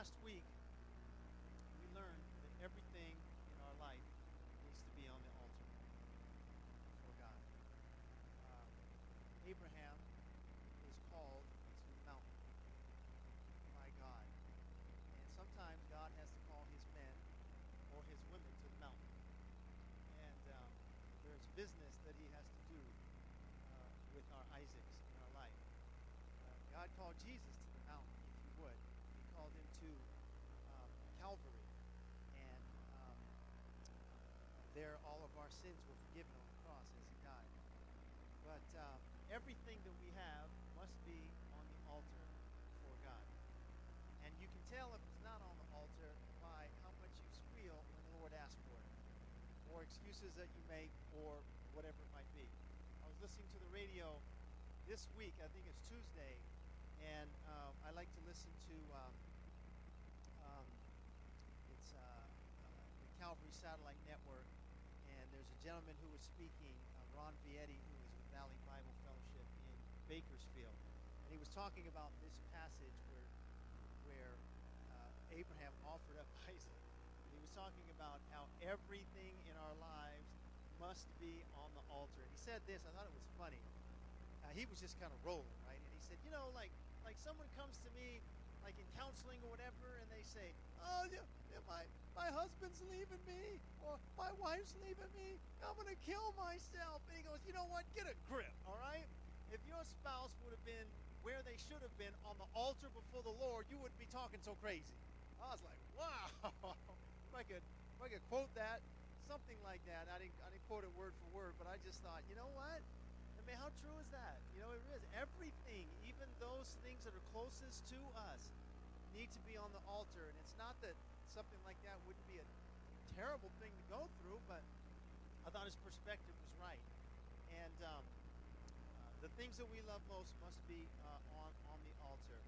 last week, we learned that everything in our life needs to be on the altar before God. Uh, Abraham is called to the mountain by God. And sometimes God has to call his men or his women to the mountain. And um, there's business that he has to do uh, with our Isaacs in our life. Uh, God called Jesus to the mountain, if you would. He called him to um, Calvary. And um, there, all of our sins were forgiven on the cross as he died. But um, everything that we have must be on the altar before God. And you can tell if it's not on the altar by how much you squeal when the Lord asks for it, or excuses that you make, or whatever it might be. I was listening to the radio this week, I think it's Tuesday, and um, I like to listen to um, it's uh, uh, the Calvary Satellite Network, and there's a gentleman who was speaking, uh, Ron Vietti, who is with Valley Bible Fellowship in Bakersfield, and he was talking about this passage where where uh, Abraham offered up Isaac, and he was talking about how everything in our lives must be on the altar. And he said this, I thought it was funny. Uh, he was just kind of rolling, right? And he said, you know, like like someone comes to me like in counseling or whatever, and they say, "Oh, yeah, yeah, my my husband's leaving me, or my wife's leaving me. I'm gonna kill myself." And he goes, "You know what? Get a grip, all right? If your spouse would have been where they should have been on the altar before the Lord, you wouldn't be talking so crazy." I was like, "Wow!" if I could, if I could quote that, something like that. I didn't, I didn't quote it word for word, but I just thought, you know what? I mean, how true is that? You know, it is. Everything, even those things that are closest to us, need to be on the altar. And it's not that something like that wouldn't be a terrible thing to go through, but I thought his perspective was right. And um, uh, the things that we love most must be uh, on on the altar.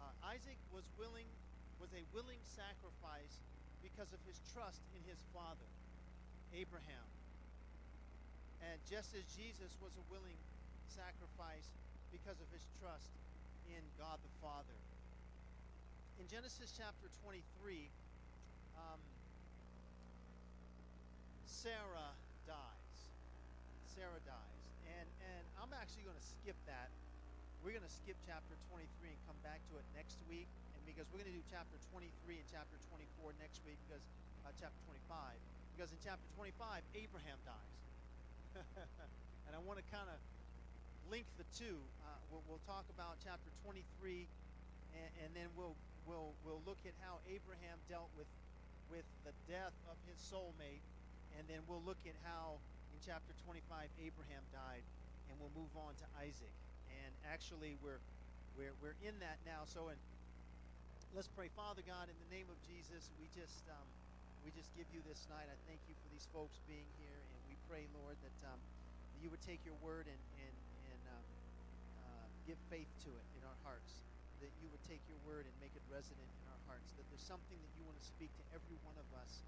Uh, Isaac was willing, was a willing sacrifice because of his trust in his father, Abraham. And just as Jesus was a willing sacrifice because of his trust in God the Father. In Genesis chapter 23, um, Sarah dies. Sarah dies. And, and I'm actually going to skip that. We're going to skip chapter 23 and come back to it next week. And because we're going to do chapter 23 and chapter 24 next week, because uh, chapter 25, because in chapter 25, Abraham dies. and I want to kind of link the two. Uh, we'll, we'll, talk about chapter 23, and, and, then we'll we'll we'll look at how Abraham dealt with with the death of his soulmate, and then we'll look at how in chapter 25 Abraham died, and we'll move on to Isaac. And actually, we're we're we're in that now. So, let's pray, Father God, in the name of Jesus, we just. Um, we just give you this night. I thank you for these folks being here, and we pray, Lord, that, um, you would take your word and, and, and um, uh, give faith to it in our hearts. That you would take your word and make it resonant hearts. That there's something that you want to speak to every one of us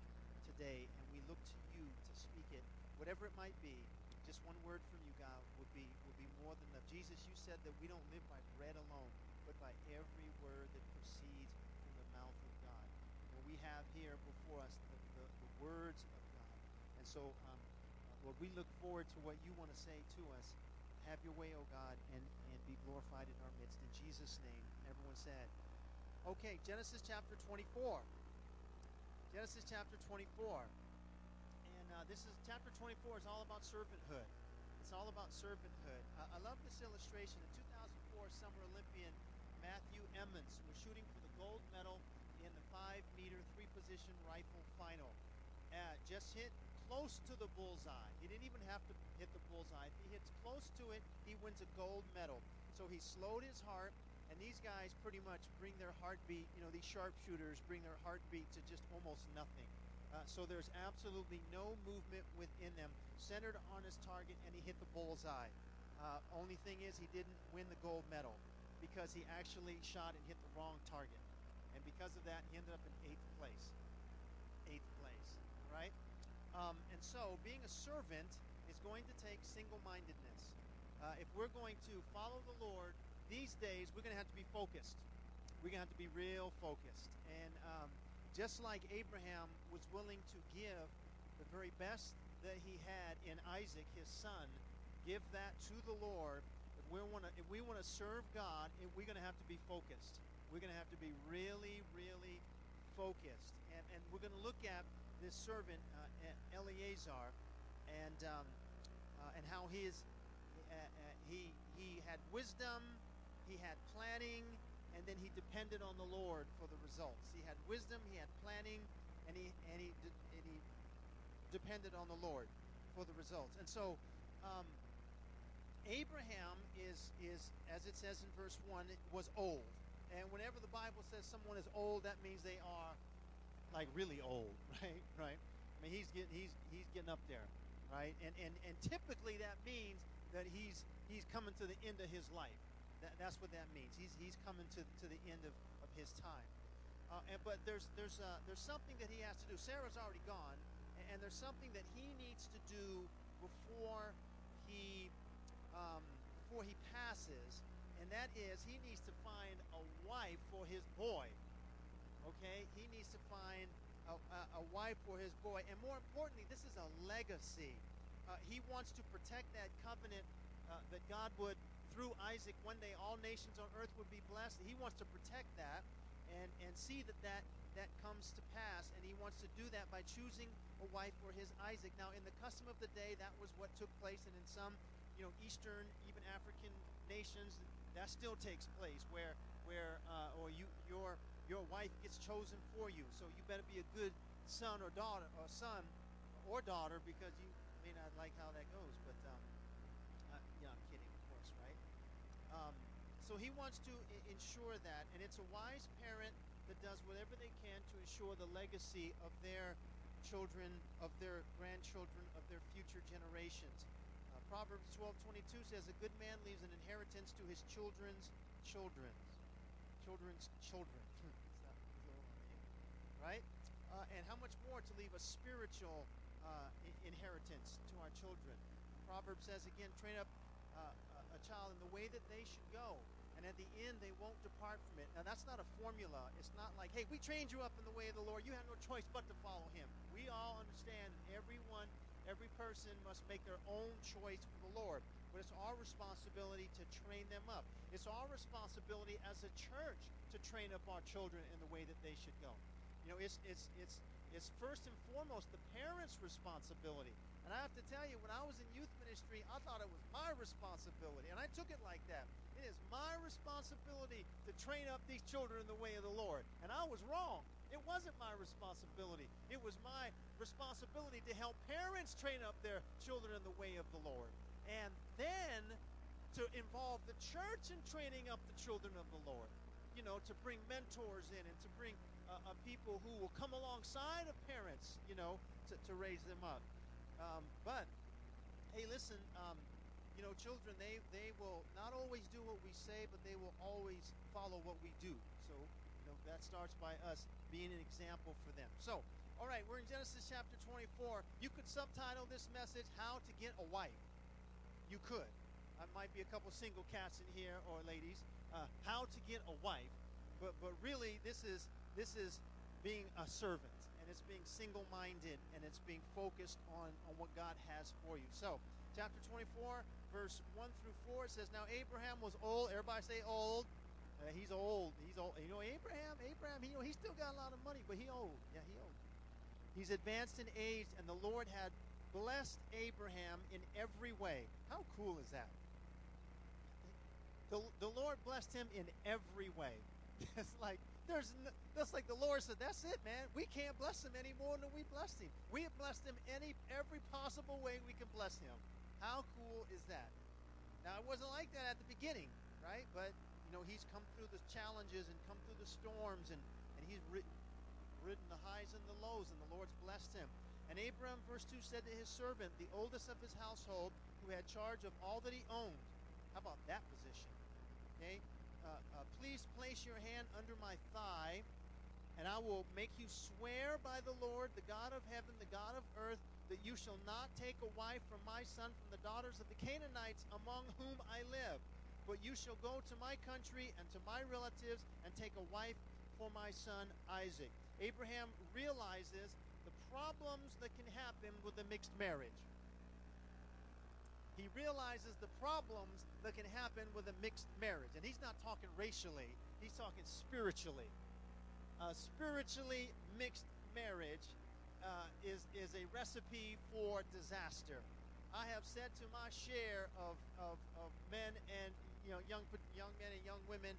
today, and we look to you to speak it, whatever it might be. Just one word from you, God, would be would be more than enough. Jesus, you said that we don't live by bread alone, but by every word that proceeds from the mouth of God. And we have here before us the, the, the words of God. And so, um, uh, Lord, we look forward to what you want to say to us. Have your way, O oh God, and, and be glorified in our midst. In Jesus' name, everyone said. Okay, Genesis chapter 24. Genesis chapter 24. And uh, this is chapter 24 is all about servanthood. It's all about servanthood. Uh, I love this illustration. The 2004 Summer Olympian Matthew Emmons was shooting for the gold medal in the five meter three position rifle final. Uh, just hit close to the bullseye. He didn't even have to hit the bullseye. If he hits close to it, he wins a gold medal. So he slowed his heart, and these guys pretty much bring their heartbeat, you know, these sharpshooters bring their heartbeat to just almost nothing. Uh, so there's absolutely no movement within them, centered on his target, and he hit the bullseye. Uh, only thing is, he didn't win the gold medal because he actually shot and hit the wrong target. And because of that, he ended up in eighth place. Eighth place, right? Um, and so, being a servant is going to take single mindedness. Uh, if we're going to follow the Lord these days, we're going to have to be focused. we're going to have to be real focused. And um, just like Abraham was willing to give the very best that he had in Isaac, his son, give that to the Lord. If we want to, if we want to serve God, we're going to have to be focused. We're going to have to be really, really focused. And, and we're going to look at this servant, uh, Eleazar, and, um, uh, and how he, is, uh, uh, he, he had wisdom, he had planning, and then he depended on the Lord for the results. He had wisdom, he had planning, and he, and he, and he depended on the Lord for the results. And so, um, Abraham is, is, as it says in verse 1, was old. And whenever the Bible says someone is old, that means they are like really old, right? Right? I mean, he's getting he's he's getting up there, right? And and and typically that means that he's he's coming to the end of his life. That, that's what that means. He's he's coming to, to the end of, of his time. Uh, and but there's there's uh, there's something that he has to do. Sarah's already gone, and, and there's something that he needs to do before he um, before he passes, and that is he needs to find a wife for his boy. Okay, he needs to find a, a, a wife for his boy, and more importantly, this is a legacy. Uh, he wants to protect that covenant uh, that God would, through Isaac, one day all nations on earth would be blessed. He wants to protect that and, and see that, that that comes to pass, and he wants to do that by choosing a wife for his Isaac. Now, in the custom of the day, that was what took place, and in some, you know, Eastern, even African nations, that still takes place, where where uh, or you your your wife gets chosen for you. So you better be a good son or daughter or son or daughter because you may not like how that goes. But um, uh, yeah, I'm kidding, of course, right? Um, so he wants to ensure that, and it's a wise parent that does whatever they can to ensure the legacy of their children, of their grandchildren, of their future generations. Uh, Proverbs 12:22 says, "A good man leaves an inheritance to his children's children." Children's children. right? Uh, and how much more to leave a spiritual uh, inheritance to our children. Proverbs says again, train up uh, a child in the way that they should go, and at the end they won't depart from it. Now that's not a formula. It's not like, hey, we trained you up in the way of the Lord. You have no choice but to follow Him. We all understand everyone, every person must make their own choice for the Lord. But it's our responsibility to train them up. It's our responsibility as a church to train up our children in the way that they should go. You know, it's it's it's it's first and foremost the parents' responsibility. And I have to tell you, when I was in youth ministry, I thought it was my responsibility, and I took it like that. It is my responsibility to train up these children in the way of the Lord. And I was wrong. It wasn't my responsibility. It was my responsibility to help parents train up their children in the way of the Lord. And then to involve the church in training up the children of the Lord. You know, to bring mentors in and to bring uh, uh, people who will come alongside of parents, you know, to, to raise them up. Um, but, hey, listen, um, you know, children, they, they will not always do what we say, but they will always follow what we do. So, you know, that starts by us being an example for them. So, all right, we're in Genesis chapter 24. You could subtitle this message, How to Get a Wife. You could. I might be a couple single cats in here or ladies. Uh, how to get a wife. But, but really, this is this is being a servant, and it's being single minded, and it's being focused on, on what God has for you. So, chapter 24, verse 1 through 4 says, Now Abraham was old. Everybody say old. Uh, he's old. He's old. You know, Abraham, Abraham, he, you know, he still got a lot of money, but he old. Yeah, he old. He's advanced in age, and the Lord had blessed Abraham in every way. How cool is that? The, the Lord blessed him in every way. it's like there's that's like the Lord said, that's it, man. We can't bless him any more than we blessed him. We have blessed him any every possible way we can bless him. How cool is that? Now it wasn't like that at the beginning, right? But you know, he's come through the challenges and come through the storms and, and he's ridden, ridden the highs and the lows, and the Lord's blessed him. And Abram, verse 2, said to his servant, the oldest of his household, who had charge of all that he owned. How about that position? Okay? Uh, uh, please place your hand under my thigh, and I will make you swear by the Lord, the God of heaven, the God of earth, that you shall not take a wife from my son from the daughters of the Canaanites among whom I live. but you shall go to my country and to my relatives and take a wife for my son Isaac. Abraham realizes the problems that can happen with a mixed marriage. He realizes the problems that can happen with a mixed marriage. And he's not talking racially, he's talking spiritually. A spiritually mixed marriage uh, is, is a recipe for disaster. I have said to my share of, of, of men and you know young young men and young women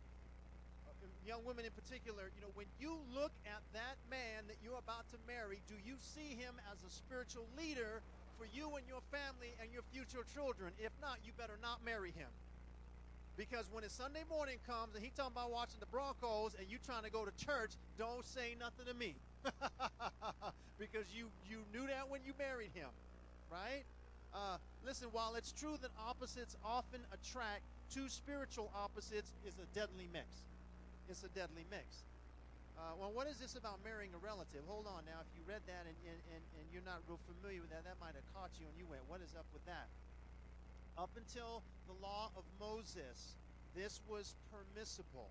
young women in particular, you know, when you look at that man that you're about to marry, do you see him as a spiritual leader for you and your family and your future children? If not, you better not marry him. Because when his Sunday morning comes and he talking about watching the Broncos and you trying to go to church, don't say nothing to me. because you you knew that when you married him, right? Uh, listen, while it's true that opposites often attract, two spiritual opposites is a deadly mix it's a deadly mix. Uh, well, what is this about marrying a relative? Hold on now. If you read that and, and, and, you're not real familiar with that, that might have caught you and you went, what is up with that? Up until the law of Moses, this was permissible.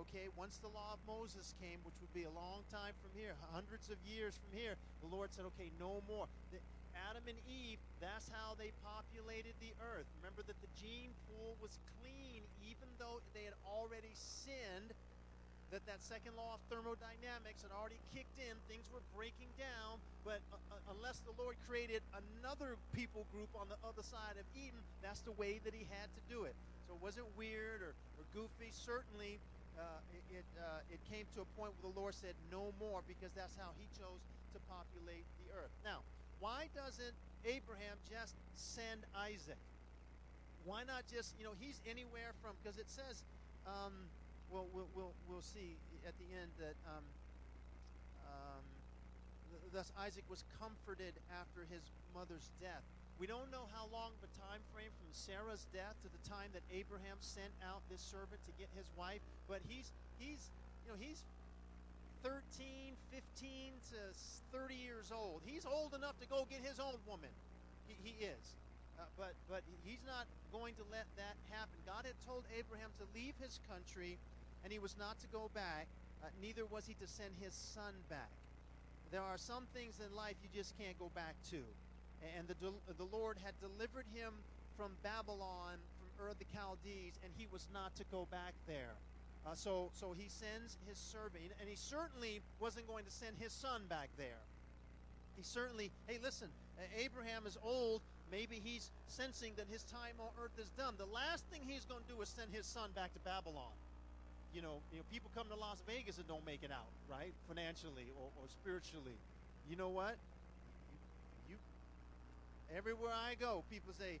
Okay, once the law of Moses came, which would be a long time from here, hundreds of years from here, the Lord said, okay, no more. The, Adam and Eve, that's how they populated the earth. Remember that the gene pool was clean, even though they had already sinned that that second law of thermodynamics had already kicked in. Things were breaking down, but uh, uh, unless the Lord created another people group on the other side of Eden, that's the way that He had to do it. So it wasn't weird or, or goofy. Certainly, uh, it, it, uh, it came to a point where the Lord said no more because that's how He chose to populate the earth. Now, why doesn't Abraham just send Isaac? Why not just, you know, he's anywhere from, because it says, um, well, we'll, we'll, we'll see at the end that um, um, thus Isaac was comforted after his mother's death. We don't know how long the time frame from Sarah's death to the time that Abraham sent out this servant to get his wife, but he's he's you know he's 13, 15 to 30 years old. He's old enough to go get his own woman. He, he is. Uh, but but he's not going to let that happen. God had told Abraham to leave his country and he was not to go back, uh, neither was he to send his son back. There are some things in life you just can't go back to. And the, the Lord had delivered him from Babylon, from Ur the Chaldees, and he was not to go back there. Uh, so, so he sends his servant, and he certainly wasn't going to send his son back there. He certainly, hey, listen, Abraham is old. Maybe he's sensing that his time on earth is done. The last thing he's going to do is send his son back to Babylon you know, you know, people come to Las Vegas and don't make it out, right? Financially or, or spiritually. You know what? You, you, everywhere I go, people say,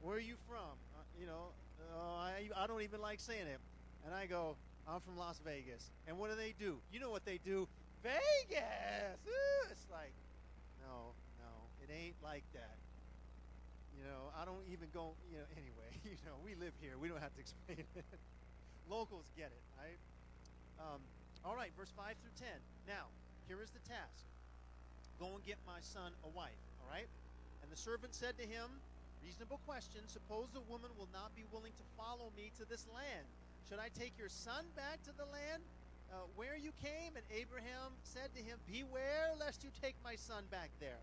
"Where are you from?" Uh, you know, uh, I I don't even like saying it, and I go, "I'm from Las Vegas." And what do they do? You know what they do? Vegas. Ooh, it's like, no, no, it ain't like that. You know, I don't even go. You know, anyway. You know, we live here. We don't have to explain it. Locals get it, right? Um, all right, verse 5 through 10. Now, here is the task go and get my son a wife, all right? And the servant said to him, Reasonable question. Suppose the woman will not be willing to follow me to this land. Should I take your son back to the land uh, where you came? And Abraham said to him, Beware lest you take my son back there.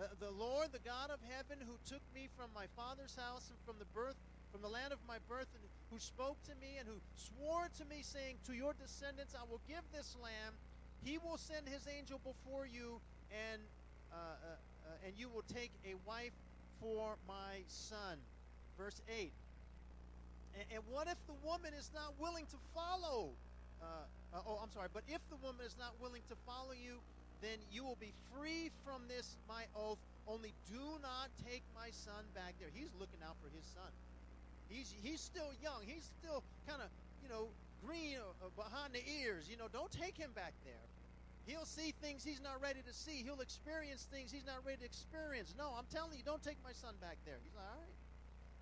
Uh, the Lord, the God of heaven, who took me from my father's house and from the birth from the land of my birth, and who spoke to me and who swore to me, saying, To your descendants I will give this land. He will send his angel before you, and uh, uh, uh, and you will take a wife for my son. Verse 8. And, and what if the woman is not willing to follow? Uh, uh, oh, I'm sorry. But if the woman is not willing to follow you, then you will be free from this, my oath. Only do not take my son back there. He's looking out for his son. He's he's still young. He's still kind of you know green uh, uh, behind the ears. You know, don't take him back there. He'll see things he's not ready to see. He'll experience things he's not ready to experience. No, I'm telling you, don't take my son back there. He's like, all right.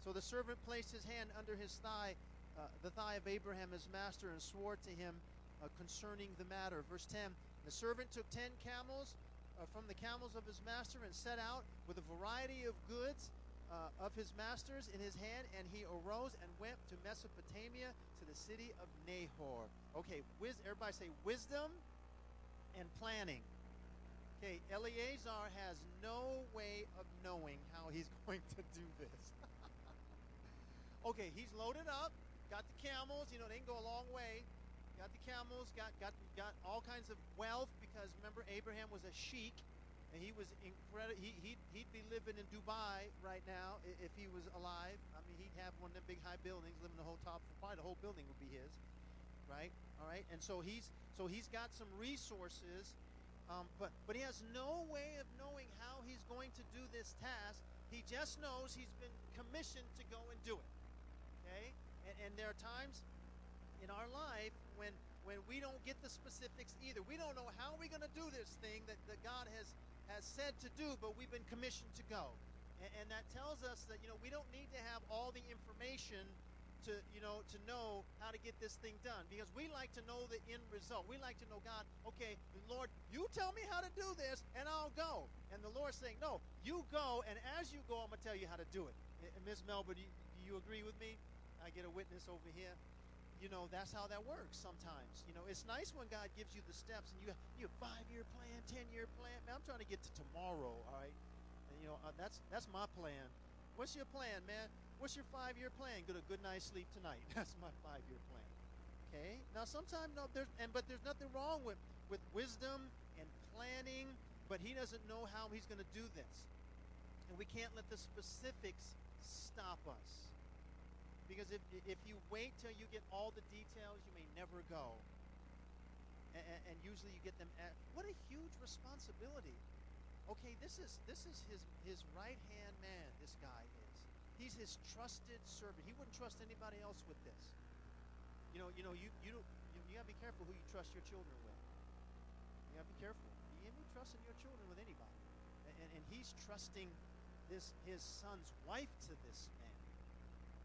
So the servant placed his hand under his thigh, uh, the thigh of Abraham, his master, and swore to him uh, concerning the matter. Verse 10 The servant took ten camels uh, from the camels of his master and set out with a variety of goods uh, of his masters in his hand, and he arose and went to Mesopotamia to the city of Nahor. Okay, wis- everybody say wisdom and planning. Okay, Eleazar has no way of knowing how he's going to do this. okay, he's loaded up, got the camels, you know, they can go a long way. Got the camels, got got got all kinds of wealth because remember Abraham was a sheik and he was incredible. He, he'd, he'd be living in Dubai right now if he was alive. I mean, he'd have one of them big high buildings, living in the whole top. Probably the whole building would be his, right? All right, and so he's so he's got some resources, um, but but he has no way of knowing how he's going to do this task. He just knows he's been commissioned to go and do it. Okay, and, and there are times in our life when when we don't get the specifics either. We don't know how we're going to do this thing that, that God has has said to do, but we've been commissioned to go. And, and that tells us that, you know, we don't need to have all the information to, you know, to know how to get this thing done because we like to know the end result. We like to know, God, okay, Lord, you tell me how to do this and I'll go. And the Lord's saying, no, you go, and as you go, I'm going to tell you how to do it. And Ms. Do you, do you agree with me? I get a witness over here you know that's how that works sometimes. You know it's nice when god gives you the steps and you you have five year plan ten year plan. Man i'm trying to get to tomorrow all right? And you know uh, that's that's my plan. What's your plan man? What's your five year plan? Get a good night's sleep tonight. That's my five year plan okay? Now sometimes no there's and but there's nothing wrong with with wisdom and planning but he doesn't know how he's going to do this. And we can't let the specifics stop us because if, if you wait till you get all the details, you may never go. And, and usually you get them at what a huge responsibility. Okay, this is this is his his right hand man. This guy is. He's his trusted servant. He wouldn't trust anybody else with this. You know, you know, you you you, you gotta be careful who you trust your children with. You gotta be careful. You be trusting your children with anybody. And, and, and he's trusting this his son's wife to this man.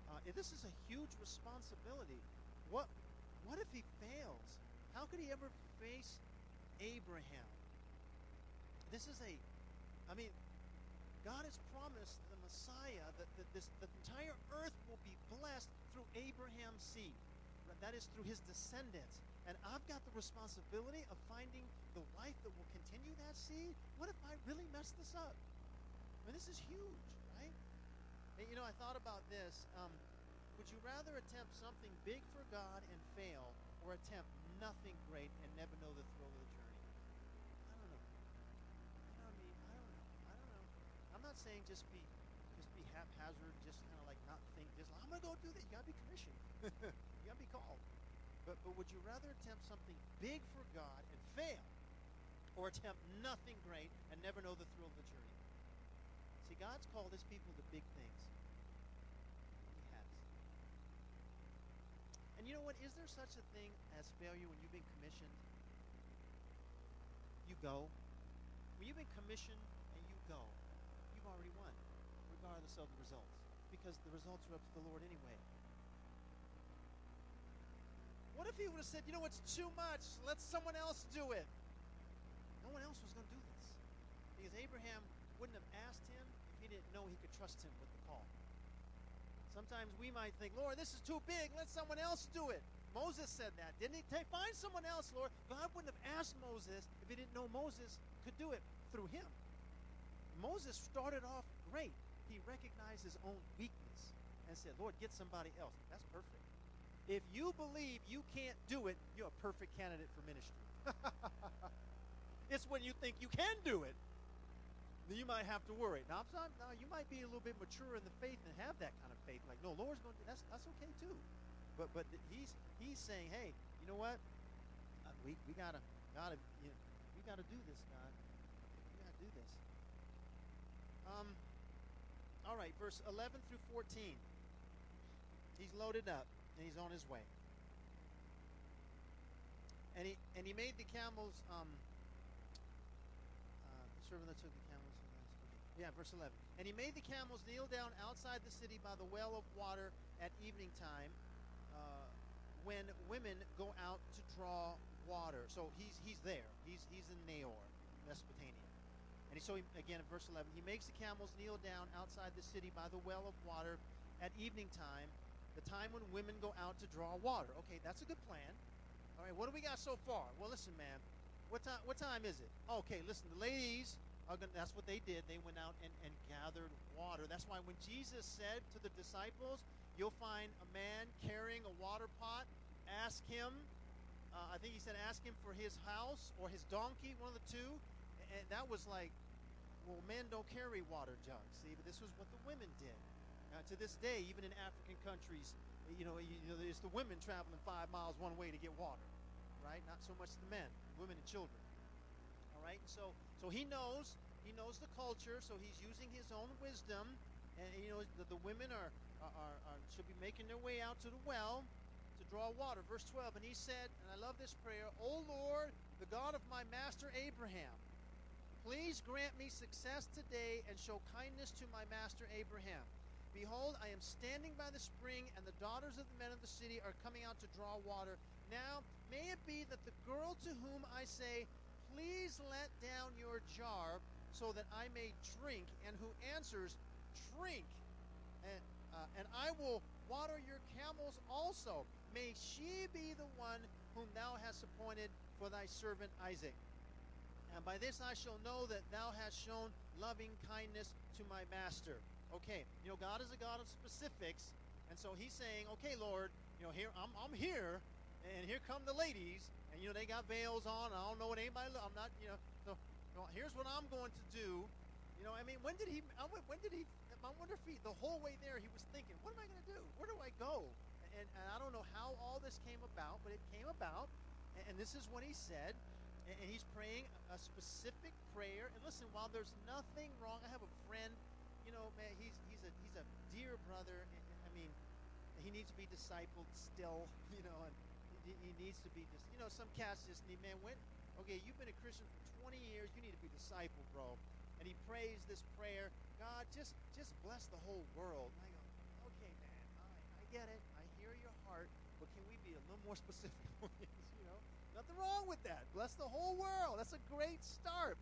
Uh, this is a huge responsibility. What, what if he fails? How could he ever face Abraham? This is a, I mean, God has promised the Messiah that, that this, the entire earth will be blessed through Abraham's seed. That is through his descendants. And I've got the responsibility of finding the wife that will continue that seed. What if I really mess this up? I mean, this is huge. You know, I thought about this. Um, would you rather attempt something big for God and fail, or attempt nothing great and never know the thrill of the journey? I don't know. You know what I mean? I don't know. I don't know. I'm not saying just be just be haphazard, just kind of like not think just I'm gonna go do that. You gotta be commissioned. you gotta be called. But but would you rather attempt something big for God and fail, or attempt nothing great and never know the thrill of the journey? See, God's called his people to big things. He has. And you know what? Is there such a thing as failure when you've been commissioned? You go. When you've been commissioned and you go, you've already won, regardless of the results. Because the results are up to the Lord anyway. What if he would have said, you know, it's too much, let someone else do it? No one else was going to do this. Because Abraham wouldn't have asked him he didn't know he could trust him with the call. Sometimes we might think, Lord, this is too big. Let someone else do it. Moses said that, didn't he? Find someone else, Lord. God wouldn't have asked Moses if he didn't know Moses could do it through him. Moses started off great. He recognized his own weakness and said, Lord, get somebody else. That's perfect. If you believe you can't do it, you're a perfect candidate for ministry. it's when you think you can do it you might have to worry. Now, I'm now you might be a little bit mature in the faith and have that kind of faith. Like, no, Lord's going to that's that's okay too. But but he's he's saying, hey, you know what? Uh, we we gotta gotta you know, we gotta do this, God. We gotta do this. Um. All right, verse 11 through 14. He's loaded up and he's on his way. And he and he made the camels um, The servant that took the. Yeah, verse 11. And he made the camels kneel down outside the city by the well of water at evening time uh, when women go out to draw water. So he's he's there. He's he's in Nahor, Mesopotamia. And he, so he, again in verse 11, he makes the camels kneel down outside the city by the well of water at evening time, the time when women go out to draw water. Okay, that's a good plan. All right, what do we got so far? Well, listen, man. What time? What time is it? Okay, listen. The ladies gonna. That's what they did. They went out and, and gathered water. That's why when Jesus said to the disciples, "You'll find a man carrying a water pot. Ask him." Uh, I think he said, "Ask him for his house or his donkey, one of the two. And that was like, well, men don't carry water jugs. See, but this was what the women did. Uh, to this day, even in African countries, you know, you, you know, it's the women traveling five miles one way to get water, right? Not so much the men, women and children. All right, so so he knows he knows the culture, so he's using his own wisdom, and you know the, the women are, are, are should be making their way out to the well to draw water. Verse 12, and he said, and I love this prayer, O Lord, the God of my master Abraham, please grant me success today and show kindness to my master Abraham. Behold, I am standing by the spring, and the daughters of the men of the city are coming out to draw water. Now, may it be that the girl to whom I say, Please let down your jar so that I may drink, and who answers, Drink, and, uh, and I will water your camels also. May she be the one whom thou hast appointed for thy servant Isaac. And by this I shall know that thou hast shown loving kindness to my master. Okay, you know, God is a God of specifics. And so he's saying, okay, Lord, you know, here I'm, I'm here, and here come the ladies, and you know they got veils on. I don't know what anybody. I'm not, you know. So, here's what I'm going to do. You know, I mean, when did he? When did he? I wonder if he, the whole way there, he was thinking, what am I going to do? Where do I go? And, and, I don't know how all this came about, but it came about. And, and this is what he said. And, and he's praying a specific prayer. And listen, while there's nothing wrong, I have a friend you know, man, he's he's a he's a dear brother. I mean, he needs to be discipled still, you know, and he, needs to be just, you know, some cats just need, man, when, okay, you've been a Christian for 20 years, you need to be disciple, bro. And he prays this prayer, God, just just bless the whole world. And I go, okay, man, I get it, I hear your heart, but can we be a little more specific, you know? Nothing wrong with that. Bless the whole world. That's a great start.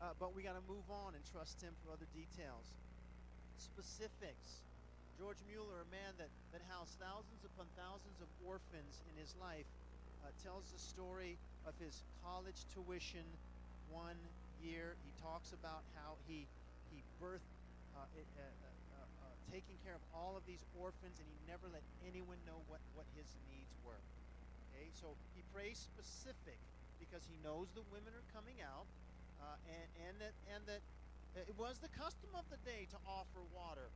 Uh, but we got to move on and trust Him for other details specifics. George Mueller, a man that, that housed thousands upon thousands of orphans in his life, uh, tells the story of his college tuition one year. He talks about how he, he birthed, uh, it, uh, uh, uh, taking care of all of these orphans, and he never let anyone know what, what his needs were. Okay, so he prays specific because he knows the women are coming out, uh, and, and that and that it was the custom of the day to offer water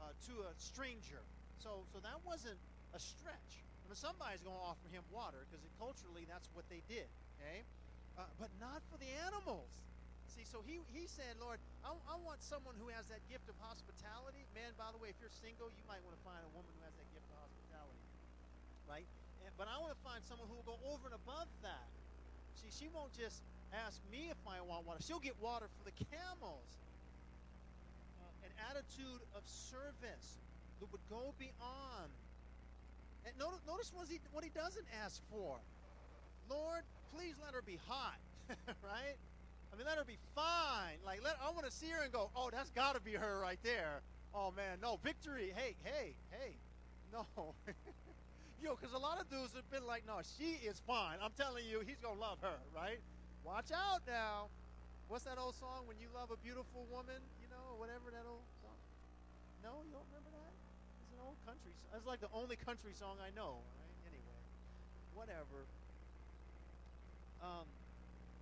uh, to a stranger. So, so that wasn't a stretch. I mean, somebody's going to offer him water because culturally that's what they did. Okay, uh, but not for the animals. See, so he, he said, Lord, I, I want someone who has that gift of hospitality. Man, by the way, if you're single, you might want to find a woman who has that gift of hospitality, right? And, but I want to find someone who will go over and above that. See, she won't just ask me if I want water. She'll get water for the camels attitude of service that would go beyond. And notice, notice what, he, what he doesn't ask for. Lord, please let her be hot, right? I mean, let her be fine. Like, let I want to see her and go, oh, that's got to be her right there. Oh man, no victory. Hey, hey, hey, no. Yo, because a lot of dudes have been like, no, she is fine. I'm telling you, he's gonna love her, right? Watch out now. What's that old song? When you love a beautiful woman, whatever that old song. No, you don't remember that? It's an old country. song. It's like the only country song I know. Right? Anyway, whatever. Um,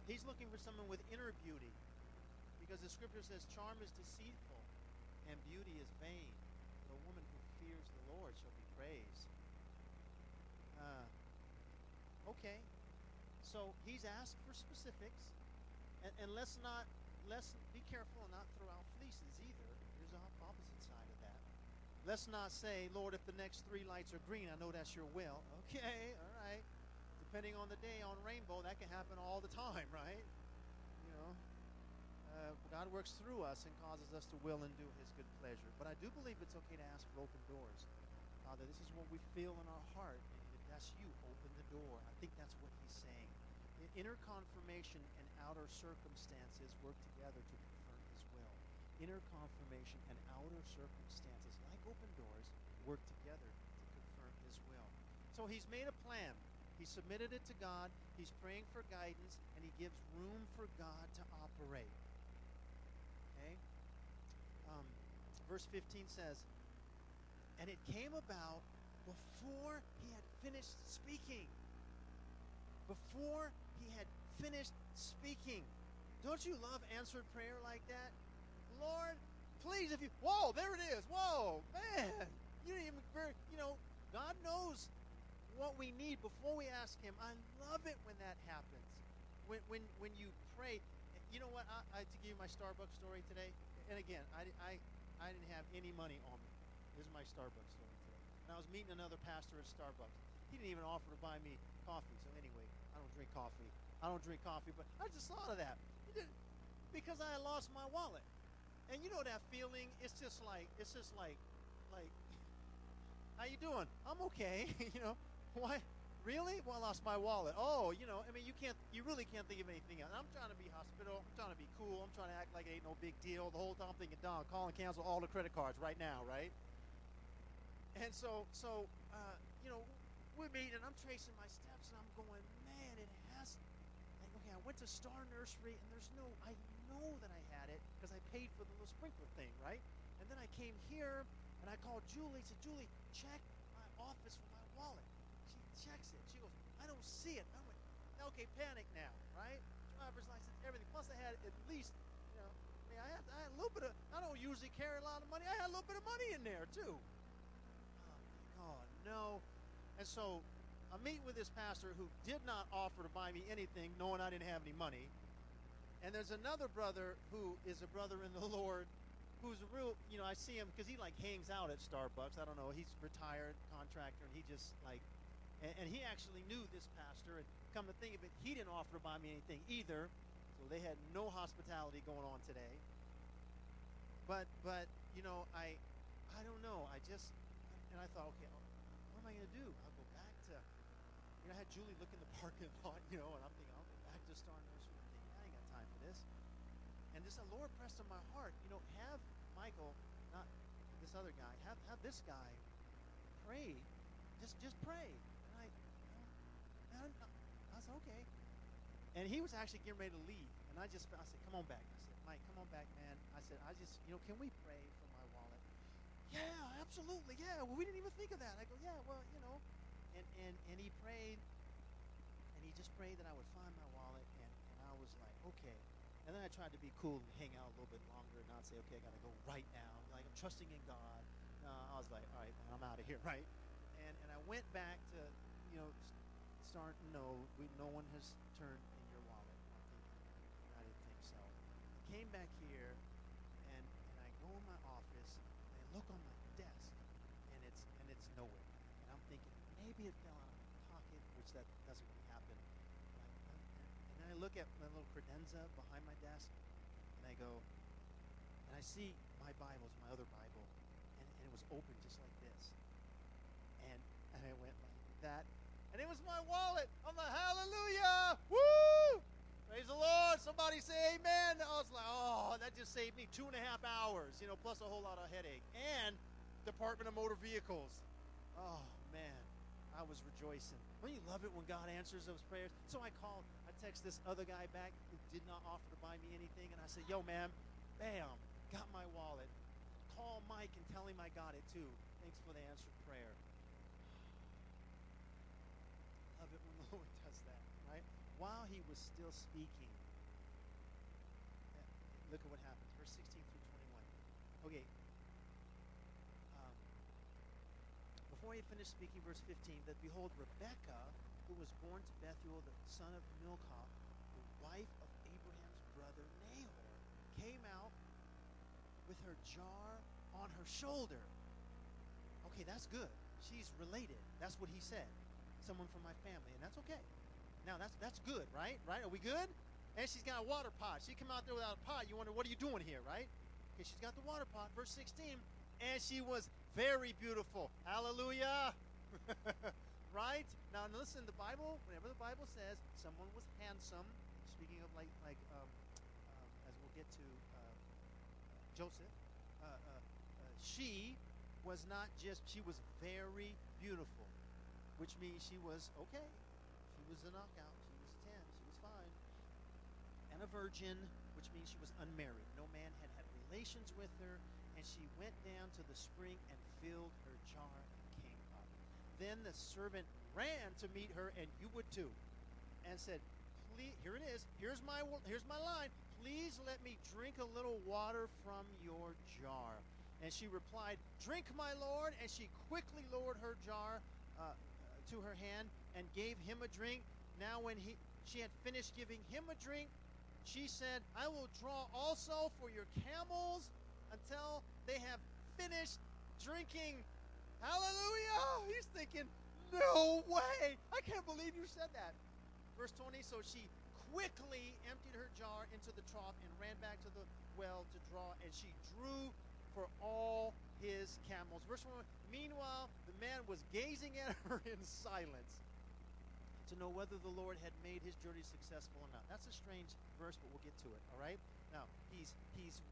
he's looking for someone with inner beauty, because the scripture says, "Charm is deceitful, and beauty is vain. A woman who fears the Lord shall be praised." Uh, okay, so he's asked for specifics. And, and let's not let's be careful and not throw out fleeces either. There's the opposite side of that. Let's not say, Lord, if the next three lights are green, I know that's your will. Okay, all right. Depending on the day on rainbow, that can happen all the time, right? You know, uh, God works through us and causes us to will and do His good pleasure. But I do believe it's okay to ask for open doors. Father, this is what we feel in our heart. If that's you, open the door. I think that's what He's saying. Inner confirmation and outer circumstances work together to confirm His will. inner confirmation and outer circumstances, like open doors, work together to confirm His will. So He's made a plan. He submitted it to God. He's praying for guidance, and he gives room for God to operate. Okay? Um, verse 15 says, And it came about before he had finished speaking. Before he had finished speaking. Don't you love answered prayer like that? Lord, please, if you. Whoa, there it is. Whoa, man. You didn't even. You know, God knows what we need before we ask Him. I love it when that happens. When, when, when you pray, you know what? I, I to give you my Starbucks story today. And again, I, I, I didn't have any money on me. This is my Starbucks story today. And I was meeting another pastor at Starbucks. He didn't even offer to buy me coffee. So anyway, I don't drink coffee. I don't drink coffee, but I just thought of that. Because I lost my wallet. And you know that feeling? It's just like it's just like like how you doing? I'm okay. you know, why? Really? Well, I lost my wallet. Oh, you know, I mean, you can't, you really can't think of anything else. I'm trying to be hospitable. I'm trying to be cool. I'm trying to act like it ain't no big deal. The whole time I'm thinking, Don, call and cancel all the credit cards right now, right? And so, so, uh, you know, we're meeting, and I'm tracing my steps, and I'm going, man, it has. Like, okay, I went to Star Nursery, and there's no, I know that I had it because I paid for the little sprinkler thing, right? And then I came here, and I called Julie. Said, Julie, check my office for my wallet She checks it. She goes, I don't see it. I went, okay, panic now, right? Driver's license, everything. Plus, I had at least, you know, I mean, I had, I had a little bit of, I don't usually carry a lot of money. I had a little bit of money in there, too. Oh, my God, no. And so I meet with this pastor who did not offer to buy me anything, knowing I didn't have any money. And there's another brother who is a brother in the Lord who's a real, you know, I see him because he like hangs out at Starbucks. I don't know. He's retired contractor, and he just like and, and he actually knew this pastor. And come to think of it, he didn't offer to buy me anything either. So they had no hospitality going on today. But but you know I I don't know. I just and I thought, okay, what am I going to do? I'll go back to you know I had Julie look in the parking lot, you know, and I'm thinking I'll go back to Star Nursery. I'm thinking I ain't got time for this. And just the Lord pressed on my heart, you know, have Michael, not this other guy, have have this guy pray. Just just pray. And I, and I, I said, okay. And he was actually getting ready to leave. And I just, I said, come on back. I said, Mike, come on back, man. I said, I just, you know, can we pray for my wallet? Yeah, absolutely. Yeah. Well, we didn't even think of that. I go, yeah, well, you know. And, and, and he prayed. And he just prayed that I would find my wallet. And, and I was like, okay. And then I tried to be cool and hang out a little bit longer and not say, okay, I got to go right now. Like, I'm trusting in God. Uh, I was like, all right, I'm out of here, right? And, and I went back to, you know, start, no, we, no one has turned in your wallet. I'm thinking, I didn't think so. I came back here, and, and I go in my office, and I look on my desk, and it's and it's nowhere. And I'm thinking, maybe it fell out of my pocket, which that doesn't really happen. And, I, and then I look at my little credenza behind my desk, and I go, and I see my Bibles, my other Bible, and, and it was open just like this. And, and I went like that, and it was my wallet. I'm like, hallelujah. Woo! Praise the Lord. Somebody say amen. I was like, oh, that just saved me two and a half hours, you know, plus a whole lot of headache. And Department of Motor Vehicles. Oh, man. I was rejoicing. Don't you love it when God answers those prayers? So I called, text this other guy back who did not offer to buy me anything, and I said, Yo, man, bam, got my wallet. Call Mike and tell him I got it too. Thanks for the answered prayer. Love it when the Lord does that, right? While he was still speaking, look at what happens. Verse 16 through 21. Okay. Um, before he finished speaking, verse 15, that behold, Rebekah, who was born to Bethuel, the son of Milcah, the wife of Abraham's brother Nahor, came out with her jar on her shoulder. Okay, that's good. She's related. That's what he said someone from my family, and that's okay. Now that's that's good, right? Right? Are we good? And she's got a water pot. She come out there without a pot. You wonder what are you doing here, right? Okay, she's got the water pot. Verse 16, and she was very beautiful. Hallelujah. right? Now listen, the Bible, whenever the Bible says someone was handsome, speaking of like like um, um, as we'll get to uh, Joseph, uh, uh, uh, she was not just, she was very beautiful, which means she was okay. She was a knockout. She was 10. She was fine. And a virgin, which means she was unmarried. No man had had relations with her. And she went down to the spring and filled her jar. Then the servant ran to meet her, and you would too, and said, Please, here it is. Here's my, here's my line. Please let me drink a little water from your jar. And she replied, Drink, my lord. And she quickly lowered her jar uh, to her hand and gave him a drink. Now, when he, she had finished giving him a drink, she said, I will draw also for your camels until they have finished drinking. Thinking, No way! I can't believe you said that. Verse 20 So she quickly emptied her jar into the trough and ran back to the well to draw, and she drew for all his camels. Verse 1 Meanwhile, the man was gazing at her in silence to know whether the Lord had made his journey successful or not. That's a strange verse, but we'll get to it. All right. Now he's he's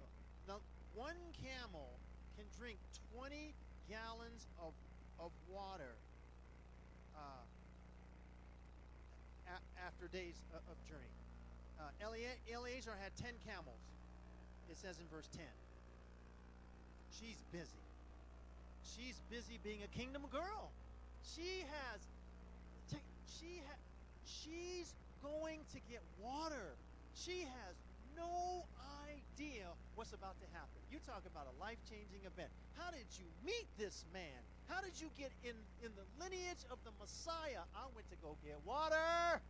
uh, now one camel can drink 20 gallons of of water uh, after days of, of journey. Uh, Eleazar had 10 camels. It says in verse 10. She's busy. She's busy being a kingdom girl. She has she ha- she's going to get water. She has no idea what's about to happen. You talk about a life changing event. How did you meet this man? How did you get in, in the lineage of the Messiah? I went to go get water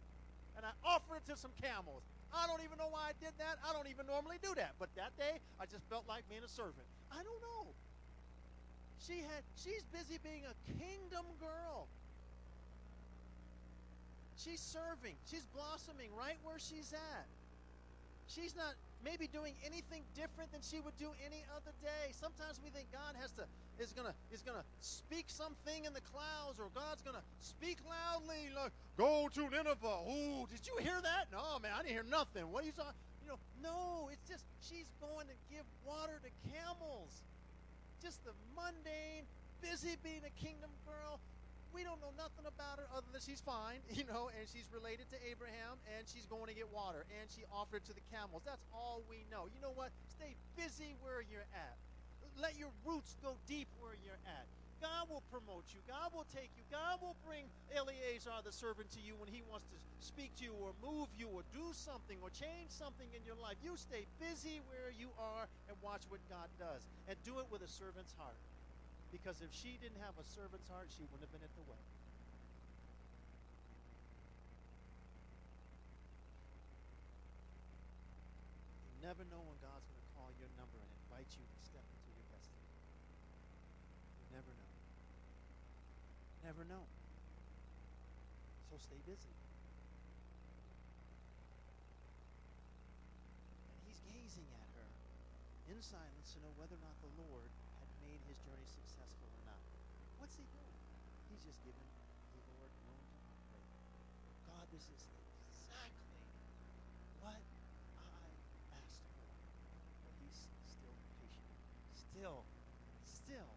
and I offered it to some camels. I don't even know why I did that. I don't even normally do that. But that day, I just felt like being a servant. I don't know. She had she's busy being a kingdom girl. She's serving. She's blossoming right where she's at. She's not maybe doing anything different than she would do any other day. Sometimes we think God has to is gonna is gonna speak something in the clouds, or God's gonna speak loudly, like go to Nineveh. Ooh, did you hear that? No, man, I didn't hear nothing. What are you talking? You know, no, it's just she's going to give water to camels. Just the mundane, busy being a kingdom girl, we don't know nothing about her other than she's fine, you know, and she's related to Abraham, and she's going to get water, and she offered it to the camels. That's all we know. You know what? Stay busy where you're at. Let your roots go deep where you're at. God will promote you. God will take you. God will bring Eleazar the servant to you when he wants to speak to you or move you or do something or change something in your life. You stay busy where you are and watch what God does. And do it with a servant's heart. Because if she didn't have a servant's heart, she wouldn't have been at the wedding. Never know when God's going to call your number and invite you to step into your destiny. You never know. Never know. So stay busy. And he's gazing at her in silence to know whether or not the Lord had made his journey successful or not. What's he doing? He's just giving the Lord room to operate. God, this is exactly what I asked for. But he's still patient. Still, still.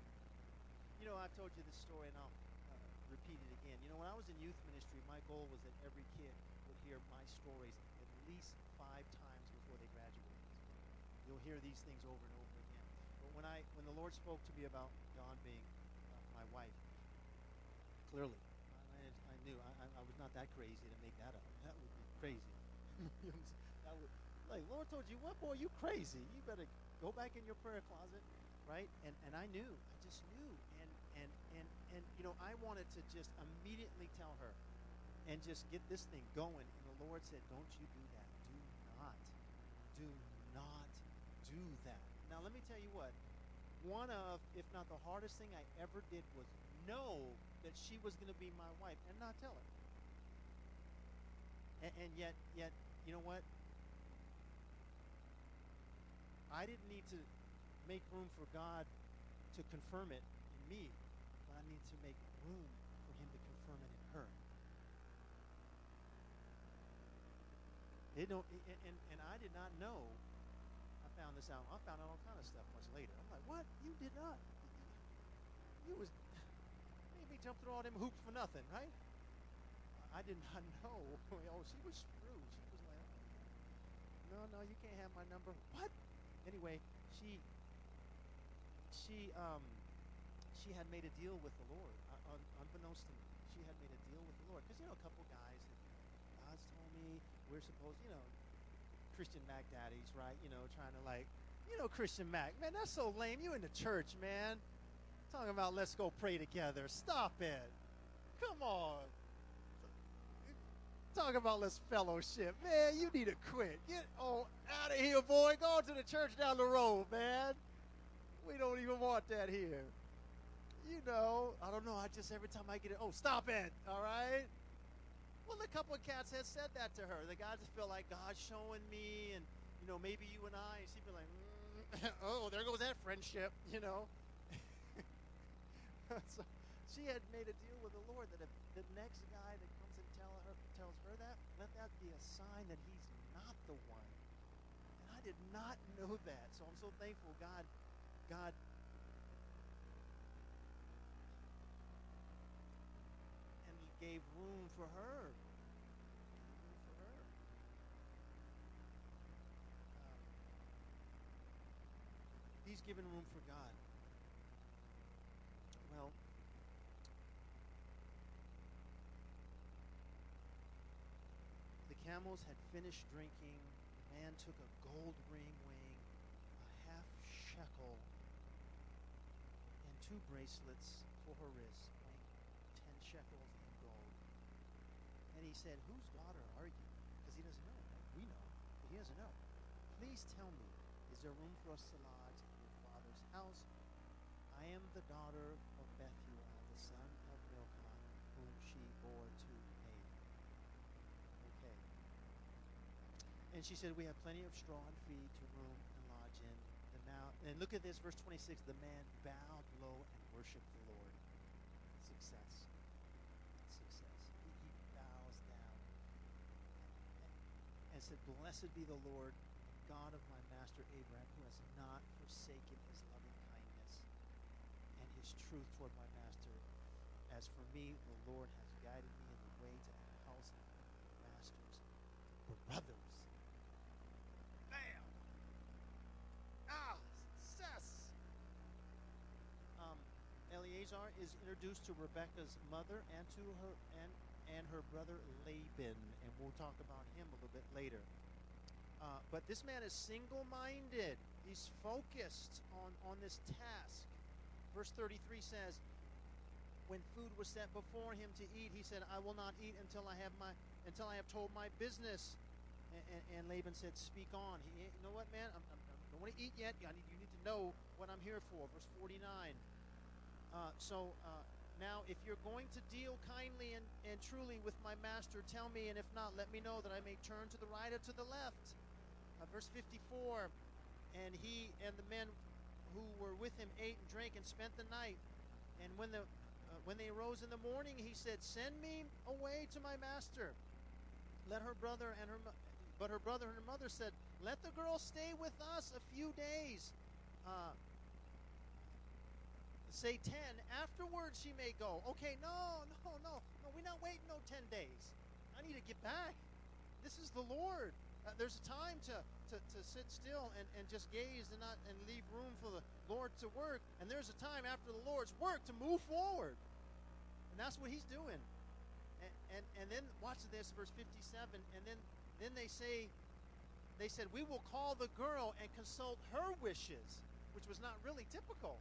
You know, I've told you this story, and I'll repeat it again. You know, when I was in youth ministry, my goal was that every kid would hear my stories at least five times before they graduated. You'll hear these things over and over again. But when I when the Lord spoke to me about Dawn being uh, my wife, clearly, I, I knew I, I, was not that crazy to make that up. That would be crazy. that would like Lord told you what boy you crazy. You better go back in your prayer closet, right? And and I knew, I just knew, and and and you know I wanted to just immediately tell her, and just get this thing going. And the Lord said, "Don't you do that. Do not, do not do that." Now let me tell you what one of, if not the hardest thing I ever did was know that she was going to be my wife and not tell her. And, and yet, yet, you know what? I didn't need to make room for God to confirm it in me, I need to make room for Him to confirm it in her. It don't, and, and I did not know I found this out. I found out all kind of stuff much later. I'm like, what? You did not? You was made me jump through all them hoops for nothing, right? I did not know. oh, she was screwed. She was like, no, no, you can't have my number. What? Anyway, she she um she had made a deal with the Lord, uh, un, unbeknownst to me. She had made a deal with the Lord because you know a couple guys that God's told me we're supposed, you know, Christian Mac daddies, right? You know, trying to like, you know, Christian Mac, man, that's so lame. You in the church, man, talking about let's go pray together. Stop it. Come on. Talk about let's fellowship. Man, you need to quit. Get out of here, boy. Go to the church down the road, man. We don't even want that here. You know, I don't know. I just every time I get it, oh, stop it. All right. Well, a couple of cats had said that to her. The guy just felt like God's showing me, and you know, maybe you and I. She'd be like, mm, oh, there goes that friendship. You know. so she had made a deal with the Lord that if the next guy that comes and tell her tells her that, let that be a sign that he's not the one. And I did not know that. So I'm so thankful God God and gave room for her. He's given room for God. Well, the camels had finished drinking. The man took a gold ring weighing a half shekel and two bracelets for her wrist, weighing ten shekels. And he said, Whose daughter are you? Because he doesn't know, right? We know, but he doesn't know. Please tell me, is there room for us to lodge in your father's house? I am the daughter of Bethuel, the son of Milcah, whom she bore to me. Okay. And she said, We have plenty of straw and feed to room and lodge in. The mount, and look at this, verse 26. The man bowed low and worshiped the Lord. Success. Success. He, he bows down and, and said, Blessed be the Lord, God of my master Abraham, who has not forsaken his loving kindness and his truth toward my master. As for me, the Lord has guided me in the way to the house of my master's brothers. Bam! Ah, success! Um, Eleazar is introduced to Rebecca's mother and to her and and her brother Laban, and we'll talk about him a little bit later. Uh, but this man is single-minded. He's focused on on this task. Verse 33 says, when food was set before him to eat, he said, "I will not eat until I have my until I have told my business." And, and, and Laban said, "Speak on." He, you know what, man? I'm, I'm, I don't want to eat yet. I need, you need to know what I'm here for. Verse 49. Uh, so uh, now, if you're going to deal kindly and, and truly with my master, tell me, and if not, let me know that I may turn to the right or to the left. Uh, verse 54. And he and the men who were with him ate and drank and spent the night. And when the uh, when they arose in the morning, he said, "Send me away to my master." Let her brother and her, but her brother and her mother said, "Let the girl stay with us a few days." Uh, say 10 afterwards she may go okay no no no no we're not waiting no 10 days. I need to get back. This is the lord. Uh, there's a time to, to, to sit still and, and just gaze and not and leave room for the lord to work. And there's a time after the lord's work to move forward. And that's what he's doing. And and, and then watch this verse 57 and then then they say they said we will call the girl and consult her wishes which was not really typical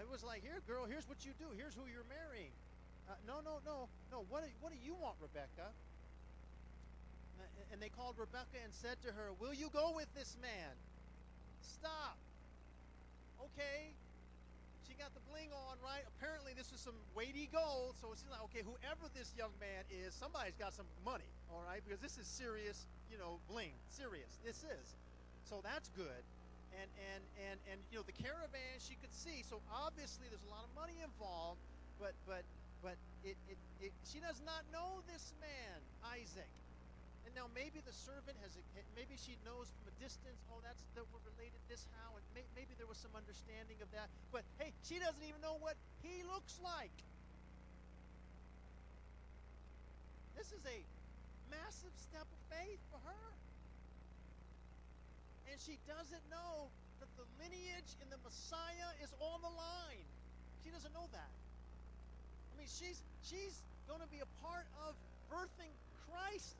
it was like, here, girl, here's what you do. Here's who you're marrying. Uh, no, no, no, no. What do, what do you want, Rebecca? Uh, and they called Rebecca and said to her, Will you go with this man? Stop. Okay. She got the bling on, right? Apparently, this is some weighty gold. So she's like, okay, whoever this young man is, somebody's got some money, all right? Because this is serious, you know, bling. Serious. This is. So that's good and and and and you know the caravan she could see. So obviously there's a lot of money involved, but but but it, it, it she does not know this man Isaac, and now maybe the servant has, maybe she knows from a distance, oh, that's that we're related this how, and may, maybe there was some understanding of that. But hey, she doesn't even know what he looks like. This is a massive step of faith for her. And she doesn't know that the lineage in the Messiah is on the line. She doesn't know that. I mean, she's she's going to be a part of birthing Christ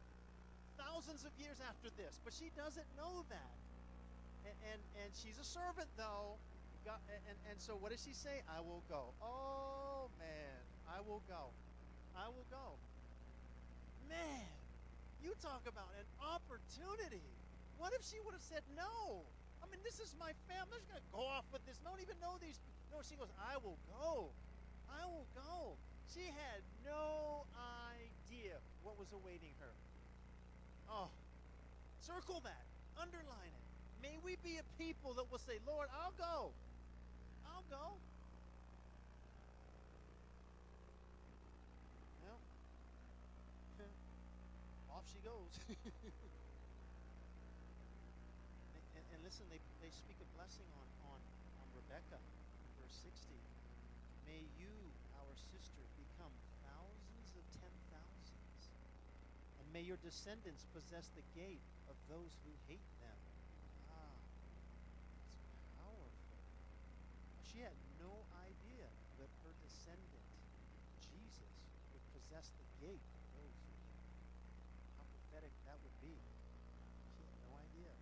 thousands of years after this, but she doesn't know that. And and, and she's a servant though. God, and, and so what does she say? I will go. Oh man, I will go. I will go. Man, you talk about an opportunity. What if she would have said no? I mean, this is my family. I'm just going to go off with this. don't even know these. No, she goes, I will go. I will go. She had no idea what was awaiting her. Oh, circle that, underline it. May we be a people that will say, Lord, I'll go. I'll go. Well, off she goes. and, and, listen, they, they speak a blessing on, on, on Rebecca, verse 60. May you, our sister, become thousands of ten thousands, and may your descendants possess the gate of those who hate them. Ah, it's powerful. She had no idea that her descendant, Jesus, would possess the gate of those who hate them. How prophetic that would be. She had no idea.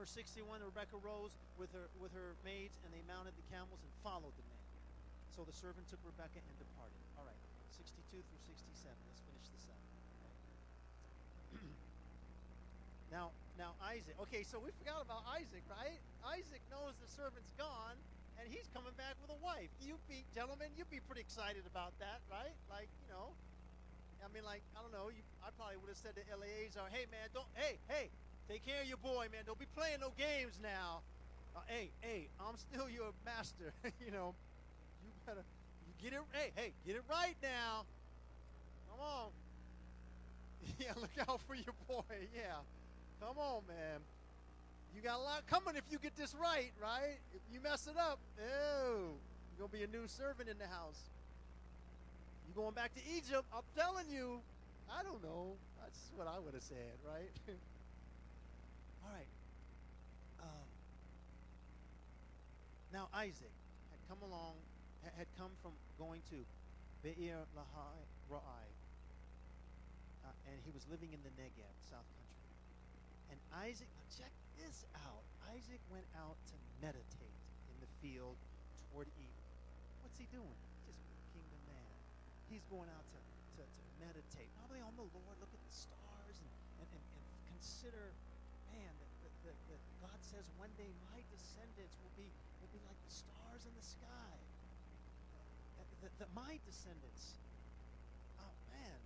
Verse 61 Rebekah rose with her, with her maids, and they mounted the camels and followed the men. So the servant took Rebekah and departed. All right, 62 through 67. Let's finish this up. Now, now Isaac. Okay, so we forgot about Isaac, right? Isaac knows the servant's gone, and he's coming back with a wife. You be, gentlemen, you'd be pretty excited about that, right? Like, you know, I mean, like, I don't know. You, I probably would have said to Eleazar, "Hey, man, don't. Hey, hey, Take care of your boy, man. Don't be playing no games now. Uh, hey, hey, I'm still your master. you know, you better you get it. Hey, hey, get it right now. Come on. yeah, look out for your boy. Yeah, come on, man. You got a lot coming if you get this right, right? If you mess it up, oh, you're gonna be a new servant in the house. You going back to Egypt? I'm telling you. I don't know. That's what I would have said, right? All right. Um, now Isaac had come along, had come from going to Beer Lahai Ra'ai, uh, and he was living in the Negev, South Country. And Isaac, check this out. Isaac went out to meditate in the field toward evening. What's he doing? He's just being the man. He's going out to, to, to meditate, probably on the Lord, look at the stars, and, and, and, and consider man, that, that, that, God says one day my descendants will be, will be like the stars in the sky. That, that my descendants, oh man,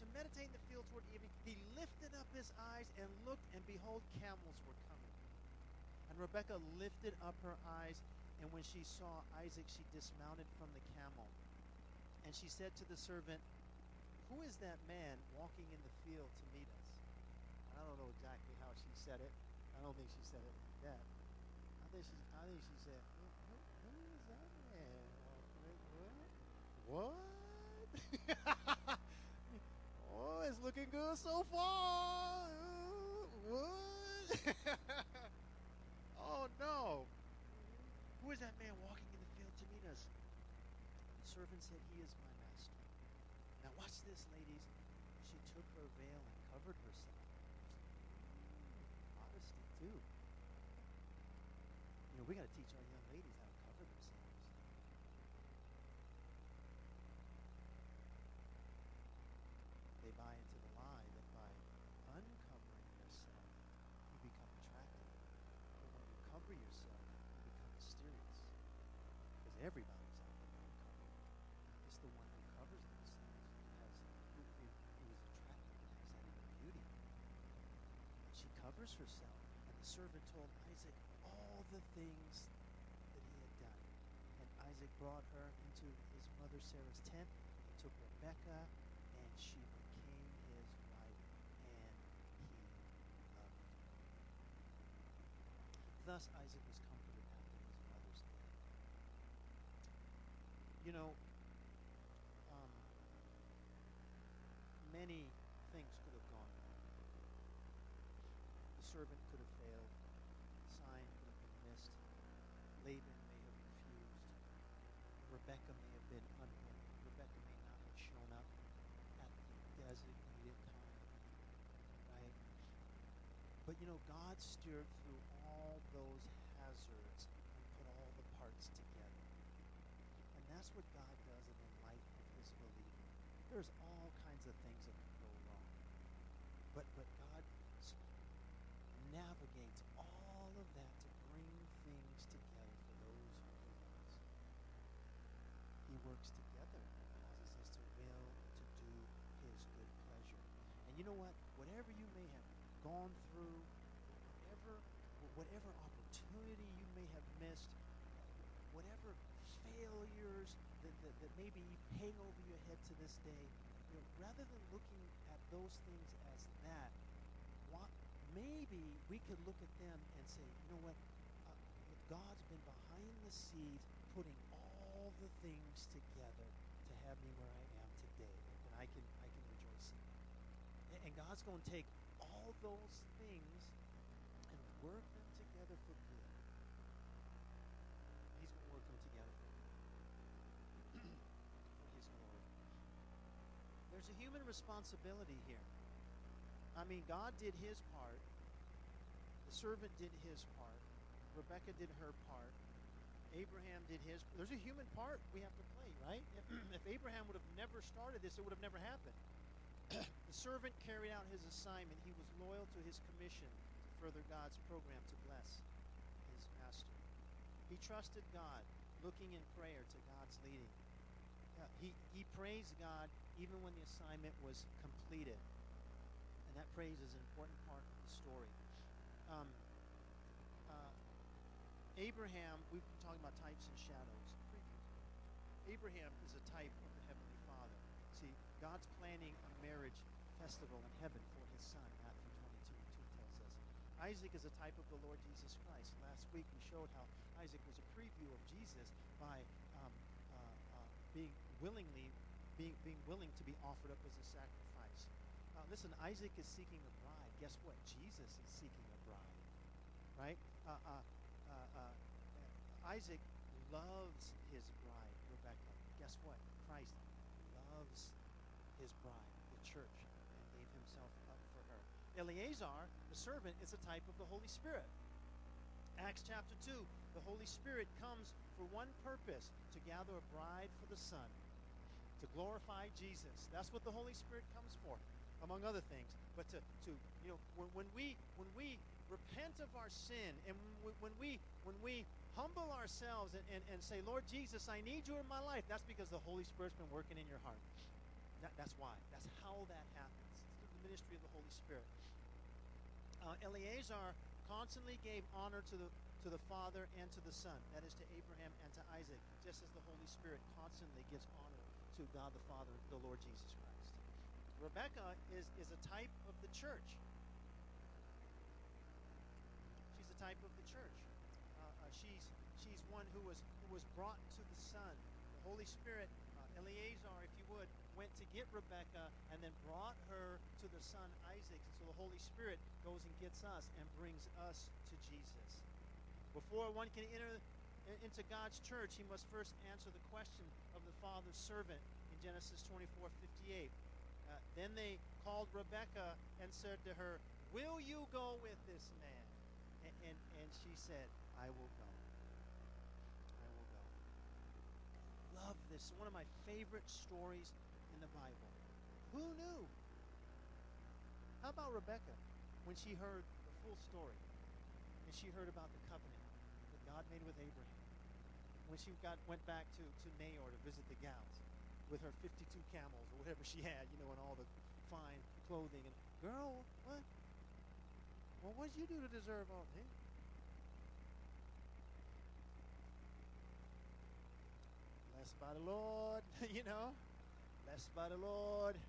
to meditate in the field toward evening, he lifted up his eyes and looked, and behold, camels were coming. And Rebekah lifted up her eyes, and when she saw Isaac, she dismounted from the camel. And she said to the servant, Who is that man walking in the field to meet us? I don't know exactly how she said it. I don't think she said it like that. I think she, I think she said, who, who, who is that man? What? What? oh, it's looking good so far. What? oh, no. Who is that man walking in the field to meet us? The servant said, He is my master. Now, watch this, ladies. She took her veil and covered herself too. You know, we got to teach our young ladies how to cover themselves. They buy into the lie that by uncovering yourself, you become attractive. But when you cover yourself, you become mysterious. Because everybody's out there uncovered. It's the one who covers themselves who has who, attractive and has inner beauty. She covers herself, servant told Isaac all the things that he had done. And Isaac brought her into his mother Sarah's tent, and took Rebekah, and she became his wife, and he loved her. Thus Isaac was comforted after his mother's death. You know, um, many things could have gone wrong. The servant time. Right? But you know, God steered through all those hazards and put all the parts together. And that's what God does in the life of his believer. There's all kinds of things that can go wrong. But but God navigates all of that to bring things together for those who he loves. He works together, causes us to will to do his good pleasure. And you know what? Whatever you may have gone through, whatever whatever opportunity you may have missed, whatever failures that, that, that maybe hang over your head to this day, you know, rather than looking at those things as that, what, maybe we could look at them and say, you know what, uh, God's been behind the scenes putting all the things together to have me where I am today, and I can I can rejoice in that. And, God's going to take all those things and work them together for good. He's going to work them together for His glory. There's a human responsibility here. I mean, God did His part. The servant did his part. Rebecca did her part. Abraham did his. There's a human part we have to play, right? If, if Abraham would have never started this, it would have never happened. The servant carried out his assignment. He was loyal to his commission to further God's program to bless his master. He trusted God, looking in prayer to God's leading. Uh, he, he praised God even when the assignment was completed. And that praise is an important part of the story. Um, uh, Abraham, we've been talking about types and shadows. Abraham is a type of the Heavenly Father. See, God's planning a marriage festival in heaven for his son, Matthew 22 2 tells us. Isaac is a type of the Lord Jesus Christ. Last week we showed how Isaac was a preview of Jesus by um, uh, uh, being willingly being, being willing to be offered up as a sacrifice. Uh, listen, Isaac is seeking a bride. Guess what? Jesus is seeking a bride, right? Uh, uh, uh, Isaac loves his bride, Rebecca. Guess what? Christ loves his bride, the church, and gave himself up for her. Eleazar, the servant, is a type of the Holy Spirit. Acts chapter 2, the Holy Spirit comes for one purpose to gather a bride for the Son, to glorify Jesus. That's what the Holy Spirit comes for, among other things. But to, to you know, when, we when we repent of our sin and when we when we humble ourselves and, and, and say, Lord Jesus, I need you in my life, that's because the Holy Spirit's been working in your heart. That, that's why. That's how that happens. It's through the ministry of the Holy Spirit. Uh, Eleazar constantly gave honor to the to the Father and to the Son. That is to Abraham and to Isaac, just as the Holy Spirit constantly gives honor to God the Father the Lord Jesus Christ. Rebecca is, is a type of the church. She's a type of the church. Uh, uh, she's she's one who was who was brought to the Son. The Holy Spirit Eleazar, if you would, went to get Rebecca and then brought her to the son Isaac. And so the Holy Spirit goes and gets us and brings us to Jesus. Before one can enter into God's church, he must first answer the question of the father's servant in Genesis 24 58. Uh, then they called Rebecca and said to her, Will you go with this man? And, and, and she said, I will go. I will go. love this. One of my favorite stories in the Bible. Who knew? How about Rebecca when she heard the full story and she heard about the covenant that God made with Abraham? When she got went back to, to Nahor to visit the gals with her 52 camels or whatever she had, you know, and all the fine clothing. And, girl, what? Well, what did you do to deserve all this? blessed by the Lord, you know, blessed by the Lord.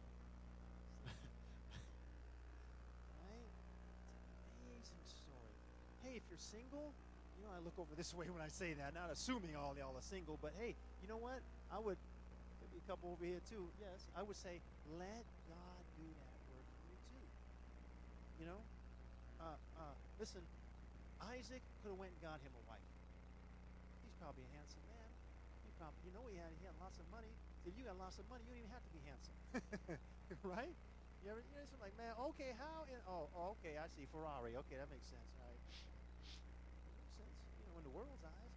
right? It's an amazing story. Hey, if you're single, you know, I look over this way when I say that, not assuming all y'all are single, but hey, you know what? I would, maybe a couple over here too, yes, I would say, let God do that work in you too. You know? Uh, uh, listen, Isaac could have went and got him a wife. He's probably a handsome man. He probably, you know, he had, he had lots of money. If you got lots of money, you don't even have to be handsome. right? You ever, you know, like, man, okay, how? In, oh, oh, okay, I see. Ferrari. Okay, that makes sense. That makes sense, you know, in the world's eyes.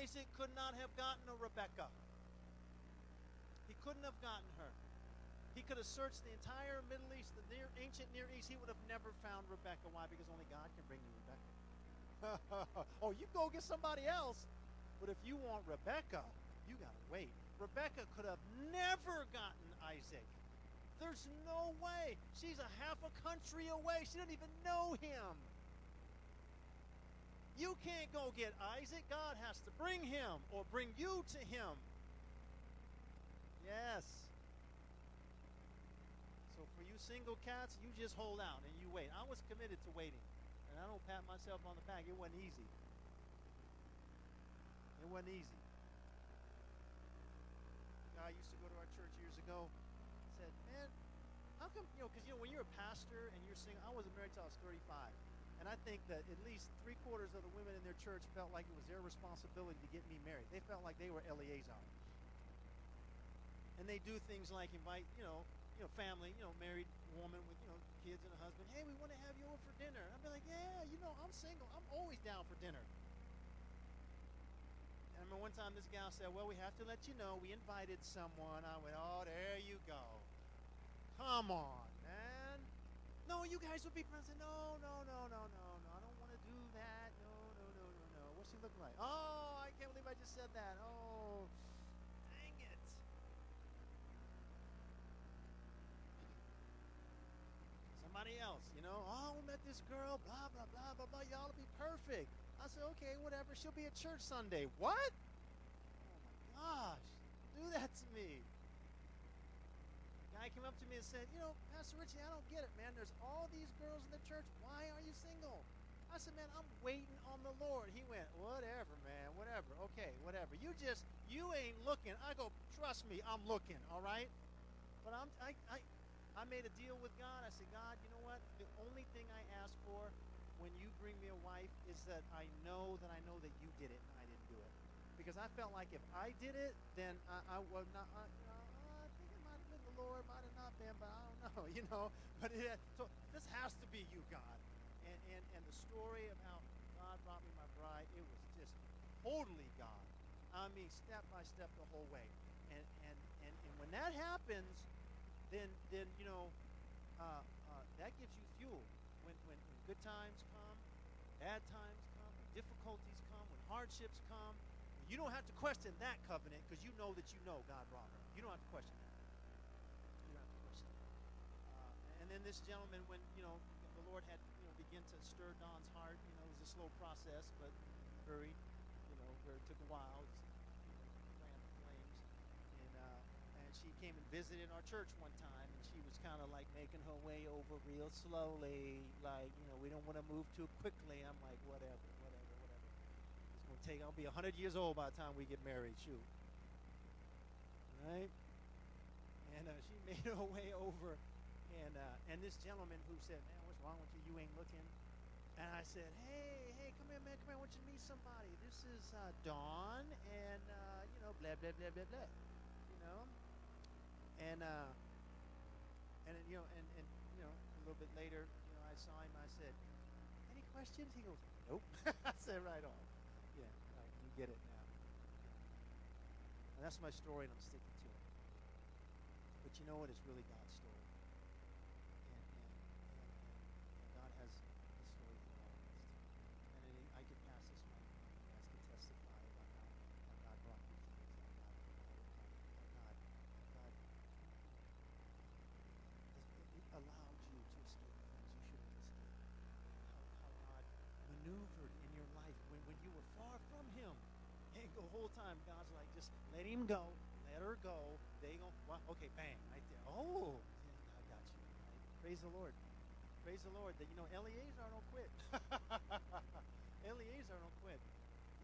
Isaac could not have gotten a Rebecca. He couldn't have gotten her. He could have searched the entire Middle East, the near, ancient Near East. He would have never found Rebecca. Why? Because only God can bring you Rebecca. oh, you go get somebody else. But if you want Rebecca, you got to wait. Rebecca could have never gotten Isaac. There's no way. She's a half a country away. She doesn't even know him. You can't go get Isaac. God has to bring him or bring you to him. Yes. So for you single cats, you just hold out and you wait. I was committed to waiting. And I don't pat myself on the back. It wasn't easy. It wasn't easy. Guy used to go to our church years ago. Said, "Man, how come you know? Because you know, when you're a pastor and you're single, I wasn't married till I was 35, and I think that at least three quarters of the women in their church felt like it was their responsibility to get me married. They felt like they were Eleazar, and they do things like invite, you know, you know, family, you know, married woman with you know kids and a husband. Hey, we want to have you over for dinner. I'd be like, yeah, you know, I'm single. I'm always down for dinner. Remember one time this gal said, Well, we have to let you know we invited someone. I went, Oh, there you go. Come on, man. No, you guys would be friends. No, no, no, no, no, no. I don't want to do that. No, no, no, no, no. What's she looking like? Oh, I can't believe I just said that. Oh, dang it. Somebody else, you know, oh, we met this girl, blah, blah, blah, blah, blah. Y'all will be perfect. I said, okay, whatever. She'll be at church Sunday. What? Oh my gosh. Do that to me. A guy came up to me and said, you know, Pastor Richie, I don't get it, man. There's all these girls in the church. Why are you single? I said, man, I'm waiting on the Lord. He went, whatever, man, whatever. Okay, whatever. You just, you ain't looking. I go, trust me, I'm looking, all right? But I'm, I, I, I made a deal with God. I said, God, you know what? The only thing I ask for when you bring me a wife is that I know that I know that you did it and I didn't do it. Because I felt like if I did it, then I, I was not, I, know, I think it might have been the Lord, might have not been, but I don't know, you know. But it, so this has to be you, God. And, and, and the story of how God brought me my bride, it was just totally God. I mean, step by step the whole way. And, and, and, and when that happens, then, then you know, uh, uh, that gives you fuel when, when, when good times bad times come, when difficulties come, when hardships come, you don't have to question that covenant because you know that you know God brought her. You don't have to question that. You don't have to question that. Uh, and then this gentleman, when you know the Lord had you know begin to stir Dawn's heart, you know it was a slow process, but very, you know, it took a while. Just, you know, flames, and uh, and she came and visited our church one time, and she was kind of like making her way over real slowly, like you know we don't want to move too quickly. I'm like whatever, whatever, whatever. It's gonna take. I'll be hundred years old by the time we get married. Shoot, right? And uh, she made her way over, and uh, and this gentleman who said, "Man, what's wrong with you? You ain't looking." And I said, "Hey, hey, come here, man, come here. I want you to meet somebody. This is uh, Dawn, and uh, you know, blah blah blah blah blah. You know, and uh, and you know, and and you know, a little bit later, you know, I saw him. I said, "Any questions?" He goes, "Nope." I said, "Right on. Yeah, right. You get it now." And that's my story, and I'm sticking to it. But you know what? It's really God's story, and and and, and, and God has a story for all of us. And then I could pass this mic, and you guys can testify about how, how God brought you through this, how God overcome, how God, how God has allowed you to escape things you shouldn't have escaped. How, how God maneuvered in your life when, when you were far from Him. And the whole time, God's like, just let him go, let her go. They go, well, okay, bang, right there. Oh, yeah, God got you. Right? Praise the Lord. Praise the Lord that, you know, Eleazar don't quit. Eliezer don't quit.